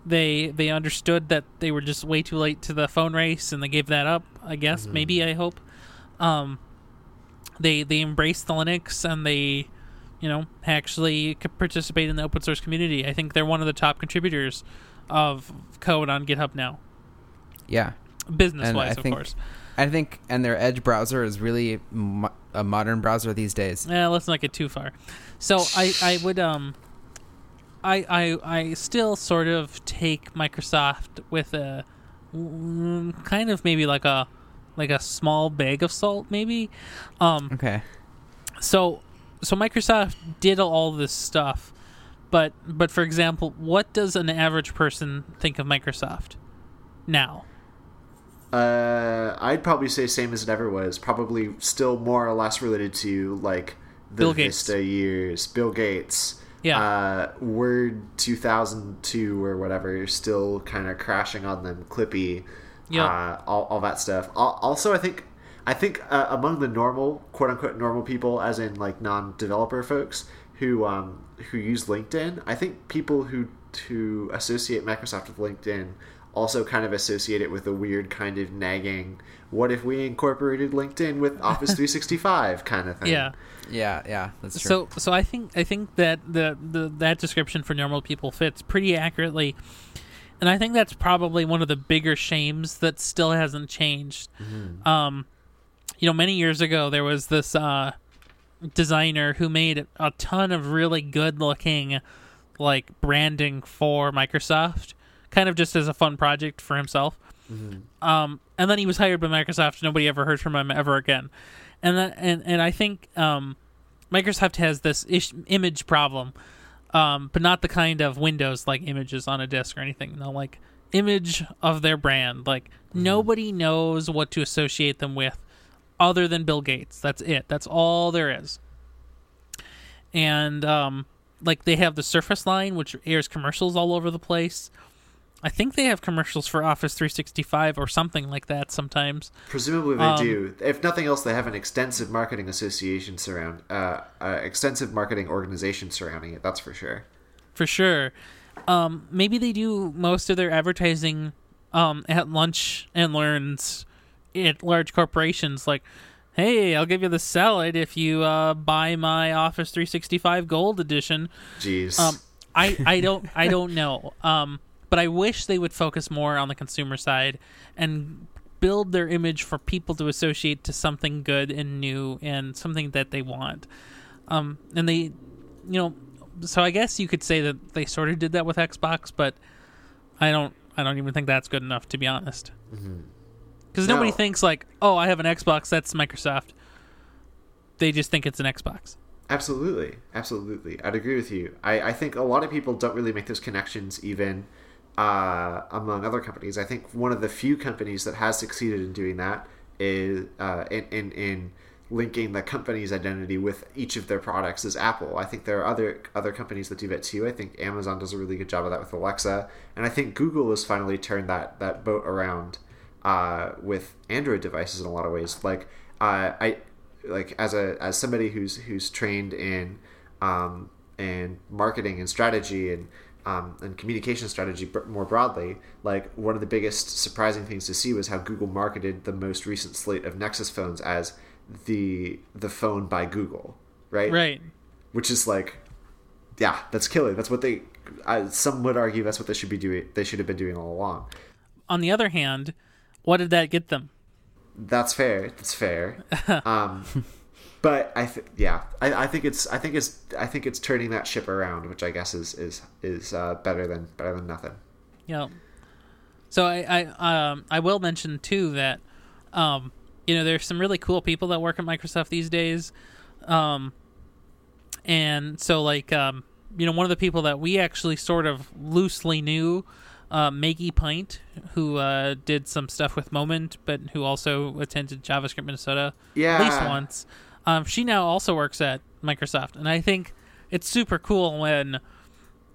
They they understood that they were just way too late to the phone race, and they gave that up. I guess maybe I hope. Um, they they embrace the Linux and they you know, actually participate in the open source community. I think they're one of the top contributors of code on GitHub now, Yeah, business wise, of think- course. I think, and their Edge browser is really mo- a modern browser these days. Eh, let's not get too far. So I, I would um, I, I I still sort of take Microsoft with a kind of maybe like a like a small bag of salt, maybe. Um, Okay, so so Microsoft did all this stuff, but but for example, what does an average person think of Microsoft now? Uh, I'd probably say same as it ever was. Probably still more or less related to like the Bill Gates. Vista years, Bill Gates. Yeah. Uh, Word 2002 or whatever, still kind of crashing on them. Clippy. Yeah. Uh, all, all that stuff. Also, I think I think uh, among the normal quote unquote normal people, as in like non developer folks who um, who use LinkedIn, I think people who to associate Microsoft with LinkedIn also kind of associate it with a weird kind of nagging what if we incorporated linkedin with office 365 kind of thing Yeah. yeah, yeah, that's true. So so I think I think that the, the that description for normal people fits pretty accurately. And I think that's probably one of the bigger shames that still hasn't changed. Um you know, many years ago there was this uh designer who made a ton of really good looking like branding for Microsoft, kind of just as a fun project for himself. Um, and then he was hired by Microsoft. Nobody ever heard from him ever again. And that, and and I think um, Microsoft has this ish, image problem, um, but not the kind of Windows like images on a disk or anything. No, like image of their brand. Like nobody knows what to associate them with, other than Bill Gates. That's it. That's all there is. And um, like they have the Surface line, which airs commercials all over the place. I think they have commercials for Office 365 or something like that sometimes. presumably they Um, do if nothing else they have an extensive marketing association surround uh, uh, extensive marketing organization surrounding it that's for sure for sure. Um, maybe they do most of their advertising um, at lunch and learns at large corporations. Like, hey, I'll give you the salad if you uh, buy my Office 365 Gold Edition. jeez Um, I, I don't I don't know. Um, but I wish they would focus more on the consumer side and build their image for people to associate to something good and new and something that they want. Um, and they, you know, so I guess you could say that they sort of did that with Xbox, but I don't I don't even think that's good enough to be honest. Because nobody No. thinks like, oh, I have an Xbox, that's Microsoft. they just think it's an Xbox. Absolutely, absolutely. I'd agree with you. I, I think a lot of people don't really make those connections even uh, among other companies. I think one of the few companies that has succeeded in doing that is uh, in, in in linking the company's identity with each of their products is Apple. I think there are other other companies that do that too. I think Amazon does a really good job of that with Alexa, and I think Google has finally turned that that boat around uh, with Android devices in a lot of ways. Like uh, I like as a as somebody who's who's trained in um, in marketing and strategy and um, and communication strategy more broadly, like one of the biggest surprising things to see was how Google marketed the most recent slate of Nexus phones as the the phone by Google, right? Right. Which is like, yeah, that's killer. That's what they. I, some would argue that's what they should be doing. They should have been doing all along. On the other hand, what did that get them? That's fair. That's fair. um, but I think yeah, I, I think it's I think it's I think it's turning that ship around, which I guess is is is uh, better than better than nothing. Yeah. So I I um I will mention too that um you know there's some really cool people that work at Microsoft these days, um and so like um you know one of the people that we actually sort of loosely knew uh, Maggie Pint, who uh, did some stuff with Moment, but who also attended JavaScript Minnesota Yeah. at least once. Um, she now also works at Microsoft, and I think it's super cool when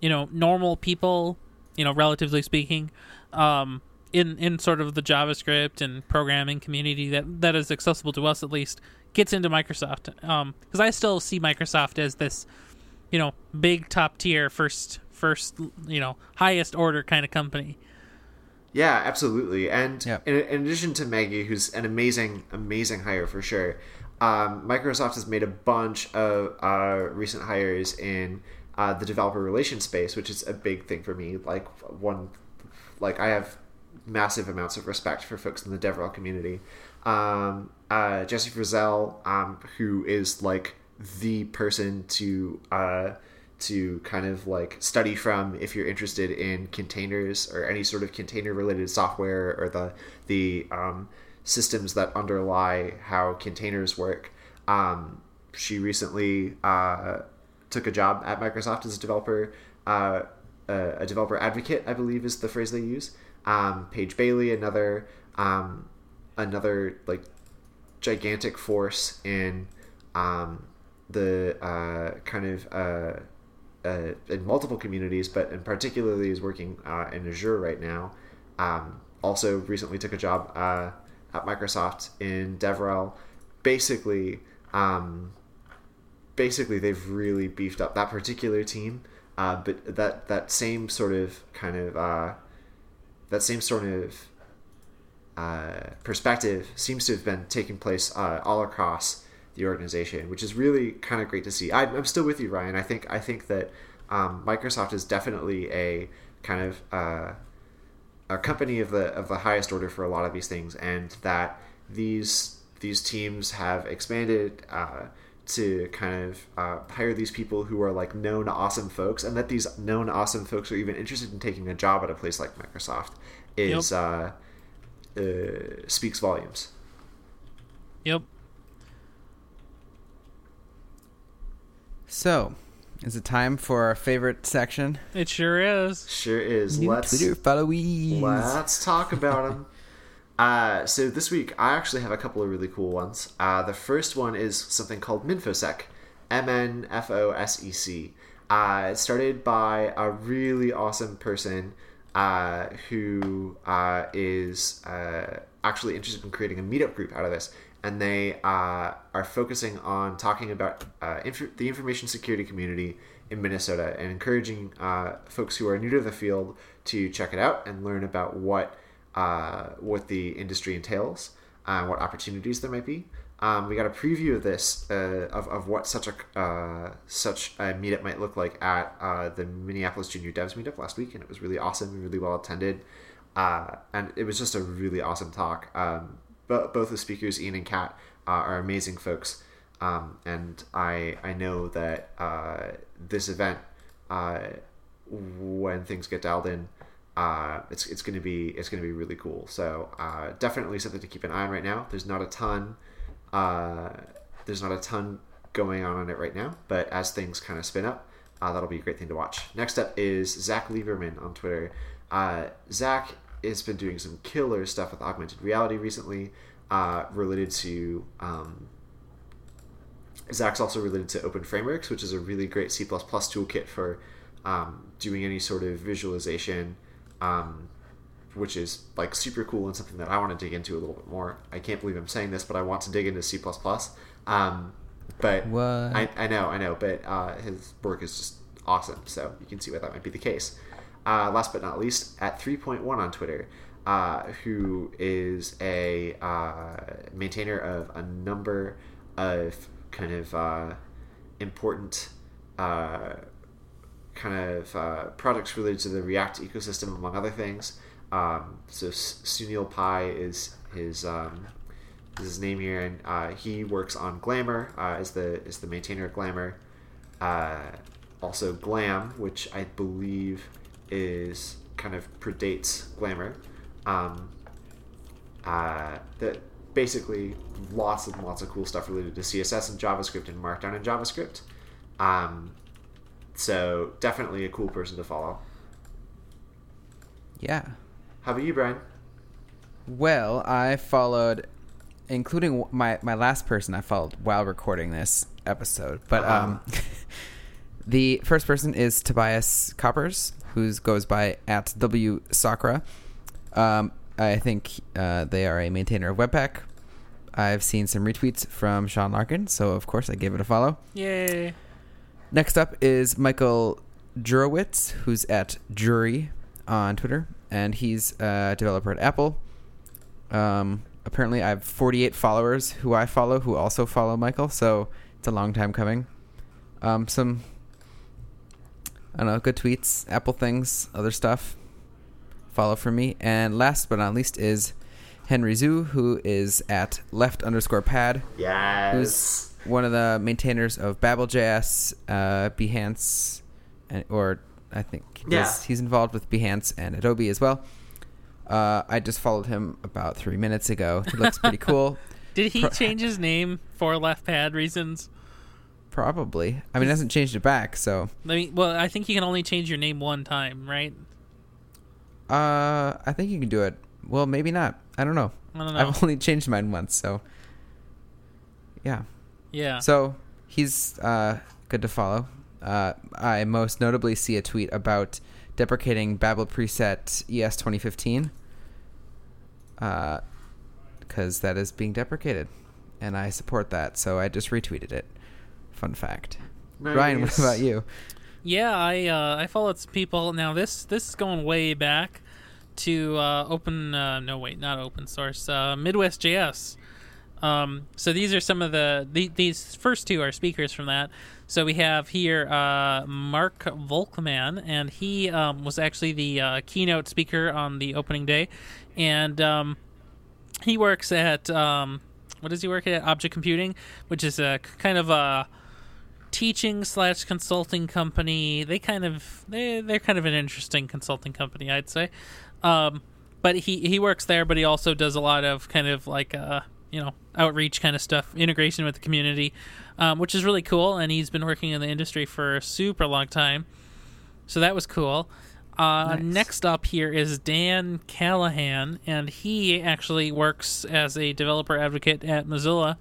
you know normal people, you know, relatively speaking, um, in in sort of the JavaScript and programming community that that is accessible to us at least gets into Microsoft. Because I still see Microsoft as this, you know, big top tier first first you know highest order kind of company. Yeah, absolutely. And Yep. in, in addition to Maggie, who's an amazing, amazing hire for sure, um, Microsoft has made a bunch of uh, recent hires in uh, the developer relations space, which is a big thing for me. Like one, like I have massive amounts of respect for folks in the DevRel community. Um, uh, Jessie Frazelle, um, who is like the person to uh, to kind of like study from if you're interested in containers or any sort of container related software or the the um, systems that underlie how containers work. Um, she recently uh, took a job at Microsoft as a developer, uh, a, developer advocate, I believe is the phrase they use. Um, Paige Bailey, another um, another like gigantic force in um, the uh, kind of uh, uh, in multiple communities, but in particularly is working uh, in Azure right now. Um, also, recently took a job uh, at Microsoft in DevRel. Basically, um, basically they've really beefed up that particular team. Uh, but that that same sort of kind of uh, that same sort of uh, perspective seems to have been taking place uh, all across the organization, which is really kind of great to see. I, I'm still with you, Ryan. I think I think that um, Microsoft is definitely a kind of uh, a company of the of the highest order for a lot of these things, and that these these teams have expanded uh, to kind of uh, hire these people who are like known awesome folks, and that these known awesome folks are even interested in taking a job at a place like Microsoft is uh, uh, speaks volumes. Yep. So, is it time for our favorite section? It sure is. Sure is. New let's Twitter followees. let's talk about them. Uh, so this week I actually have a couple of really cool ones. Uh, the first one is something called Minfosec, M N F O S E C. Uh, it's started by a really awesome person uh, who uh, is uh, actually interested in creating a meetup group out of this, and they uh, are focusing on talking about uh, inf- the information security community in Minnesota and encouraging uh, folks who are new to the field to check it out and learn about what uh, what the industry entails, uh, what opportunities there might be. Um, we got a preview of this uh, of, of what such a such a meetup might look like at the Minneapolis Junior Devs meetup last week, and it was really awesome and really well attended. And it was just a really awesome talk. Um, but both the speakers, Ian and Kat, uh, are amazing folks, um, and I I know that uh, this event, uh, when things get dialed in, uh, it's it's gonna be it's gonna be really cool. So uh, definitely something to keep an eye on right now. There's not a ton, uh, there's not a ton going on on it right now, but as things kind of spin up, uh, that'll be a great thing to watch. Next up is Zach Lieberman on Twitter. Uh, Zach has been doing some killer stuff with augmented reality recently, uh, related to. Um, Zach's also related to Open Frameworks, which is a really great C toolkit for um, doing any sort of visualization, um, which is like super cool and something that I want to dig into a little bit more. I can't believe I'm saying this, but I want to dig into C. Um, but What? I, I know, I know, but uh, his work is just awesome, so you can see why that might be the case. Uh, last but not least, at 3.1 on Twitter, uh, who is a uh, maintainer of a number of kind of uh, important uh, kind of uh, projects related to the React ecosystem, among other things. Um, so Sunil Pai is his um, is his name here, and uh, he works on Glamor uh, as the is the maintainer of Glamor. Uh, also Glam, which I believe is kind of predates Glamor. Um, uh, that basically lots and lots of cool stuff related to CSS and JavaScript and Markdown and JavaScript. Um, so definitely a cool person to follow. Yeah. How about you, Brian? Well, I followed, including my my last person I followed while recording this episode. But Uh-huh. um, the first person is Tobias Koppers, who goes by at W Sokra. Um, I think uh, they are a maintainer of Webpack. I've seen some retweets from Sean Larkin, so of course I gave it a follow. Yay. Next up is Michael Jurewitz, who's at Jury on Twitter, and he's a developer at Apple. Um, apparently, I have 48 followers who I follow who also follow Michael, so it's a long time coming. Um, some, I don't know, good tweets, Apple things, other stuff. Follow for me. And last but not least is Henry Zhu, who is at left underscore pad Yes. who's one of the maintainers of Babel.js, uh, Behance, and, or I think he's, Yeah. he's involved with Behance and Adobe as well. Uh, I just followed him about three minutes ago. He looks pretty cool. Did he Pro- change his name for left pad reasons? Probably. I mean, he hasn't changed it back, so. I mean, well, I think you can only change your name one time, right? Uh, I think you can do it. Well, maybe not. I don't know. I don't know. I've only changed mine once, so. Yeah. yeah. So he's uh, good to follow. Uh, I most notably see a tweet about deprecating Babel preset ES 2015 because that is being deprecated, and I support that. So I just retweeted it. Fun fact. Ryan, what about you? Yeah, I uh, I followed some people. Now this this is going way back to uh, open. Uh, no, wait, not open source. Uh, Midwest JS. Um, so these are some of the, the these first two are speakers from that. So we have here uh, Mark Volkmann, and he um, was actually the uh, keynote speaker on the opening day, and um, he works at um, what does he work at? Object Computing, which is a k- kind of a teaching slash consulting company. They kind of they they're kind of an interesting consulting company, I'd say. Um, but he he works there, but he also does a lot of kind of like uh you know outreach kind of stuff, integration with the community, um, which is really cool. And he's been working in the industry for a super long time, so that was cool. Uh, Nice. Next up here is Dan Callahan, and he actually works as a developer advocate at Mozilla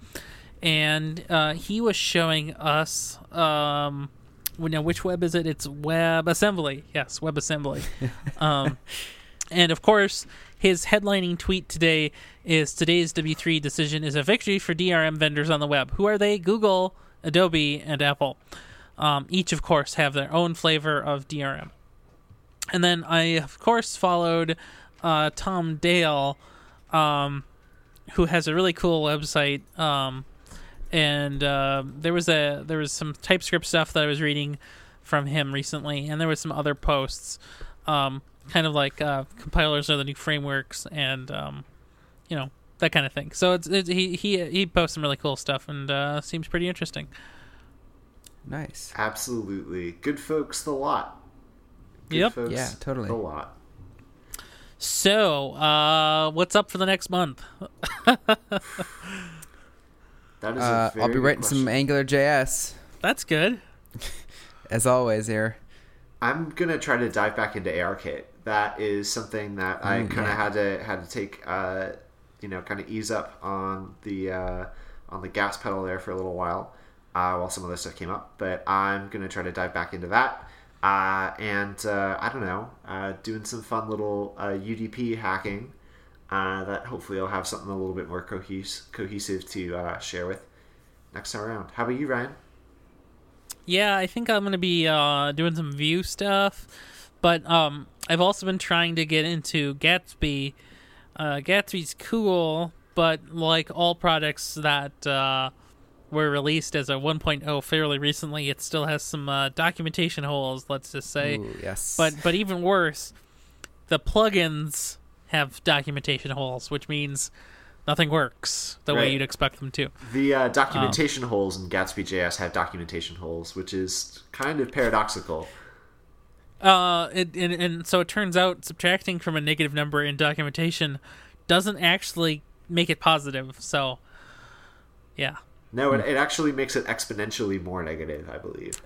and uh, he was showing us um now which web is it? It's webassembly yes webassembly um and of course his headlining tweet today is today's w3 decision is a victory for drm vendors on the web. Who are they? Google adobe and apple. Um, each of course have their own flavor of drm and then i of course followed uh, tom dale um, who has a really cool website um, and uh, there was a there was some TypeScript stuff that I was reading from him recently, and there was some other posts, um, kind of like uh, compilers are the new frameworks, and um, you know that kind of thing. So it's, it's he he he posts some really cool stuff, and uh, seems pretty interesting. Nice. Absolutely. Good folks, the lot. Good Yep. Folks, Yeah, totally. The lot. So uh, what's up for the next month? That is. a Uh, very I'll be good writing some. Angular JS That's good. as always here. I'm gonna try to dive back into ARKit. That is something that I Mm, kind of yeah. had to had to take, uh, you know, kind of ease up on the uh, on the gas pedal there for a little while uh, while some other stuff came up. But I'm gonna try to dive back into that. Uh, and uh, I don't know, uh, doing some fun little uh, UDP hacking uh, that hopefully I'll have something a little bit more cohes- cohesive to uh, share with next time around. How about you, Ryan? Yeah, I think I'm gonna be uh, doing some Vue stuff, but um, I've also been trying to get into Gatsby. Uh, Gatsby's cool, but like all products that uh, were released as a 1.0 fairly recently, it still has some uh, documentation holes. Let's just say, Ooh, yes. but but even worse, the plugins have documentation holes, which means nothing works the way you'd expect them to. The uh, documentation holes in Gatsby JS have documentation holes, which is kind of paradoxical. Uh, it, and, and so it turns out subtracting from a negative number in documentation doesn't actually make it positive. So, yeah. No, it, it actually makes it exponentially more negative, I believe.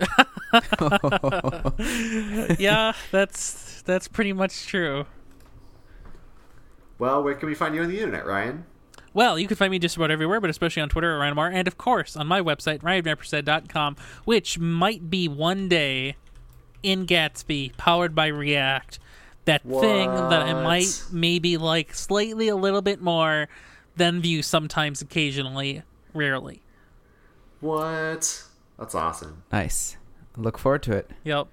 yeah, that's that's pretty much true. Well, where can we find you on the internet, Ryan? Well, you can find me just about everywhere, but especially on Twitter at Ryan Moore, and of course on my website, ryanmappersaid.com, which might be one day in Gatsby, powered by React. That thing that I might maybe like slightly a little bit more than Vue sometimes, occasionally, rarely. What? That's awesome. nice. Look forward to it. Yep.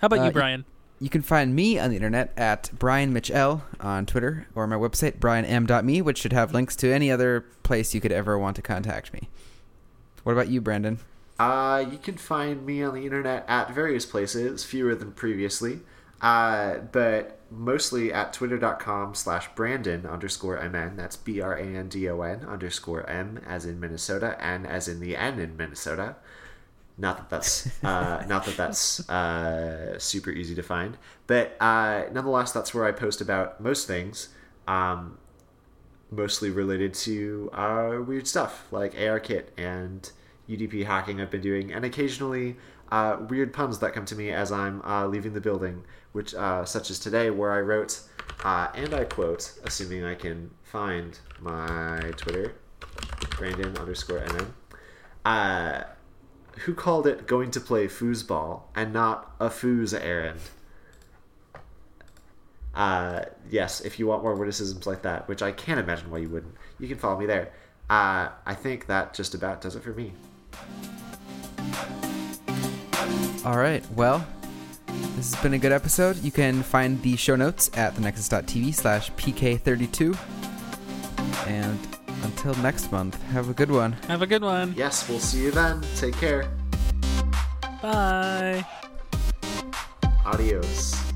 How about Uh, you, y- Brian? You can find me on the internet at Brian Mitchell on Twitter or my website, brianm.me, which should have links to any other place you could ever want to contact me. What about you, Brandon? Uh, you can find me on the internet at various places, fewer than previously, uh, but mostly at twitter.com slash Brandon underscore MN. That's B R A N D O N underscore M as in Minnesota and as in the N in Minnesota. Not that that's uh, not that that's uh, super easy to find, but uh, nonetheless, that's where I post about most things. Um, mostly related to uh, weird stuff like ARKit and UDP hacking I've been doing, and occasionally uh, weird puns that come to me as I'm uh, leaving the building, which uh, such as today where I wrote, uh, and I quote, assuming I can find my Twitter, Brandon underscore NN, uh, who called it going to play foosball and not a foos errand. Uh, yes, if you want more witticisms like that, which I can't imagine why you wouldn't, you can follow me there. Uh, I think that just about does it for me. All right. Well, this has been a good episode. You can find the show notes at thenexus.tv slash pk32. And until next month, have a good one. Have a good one. Yes, we'll see you then. Take care. Bye. Adios.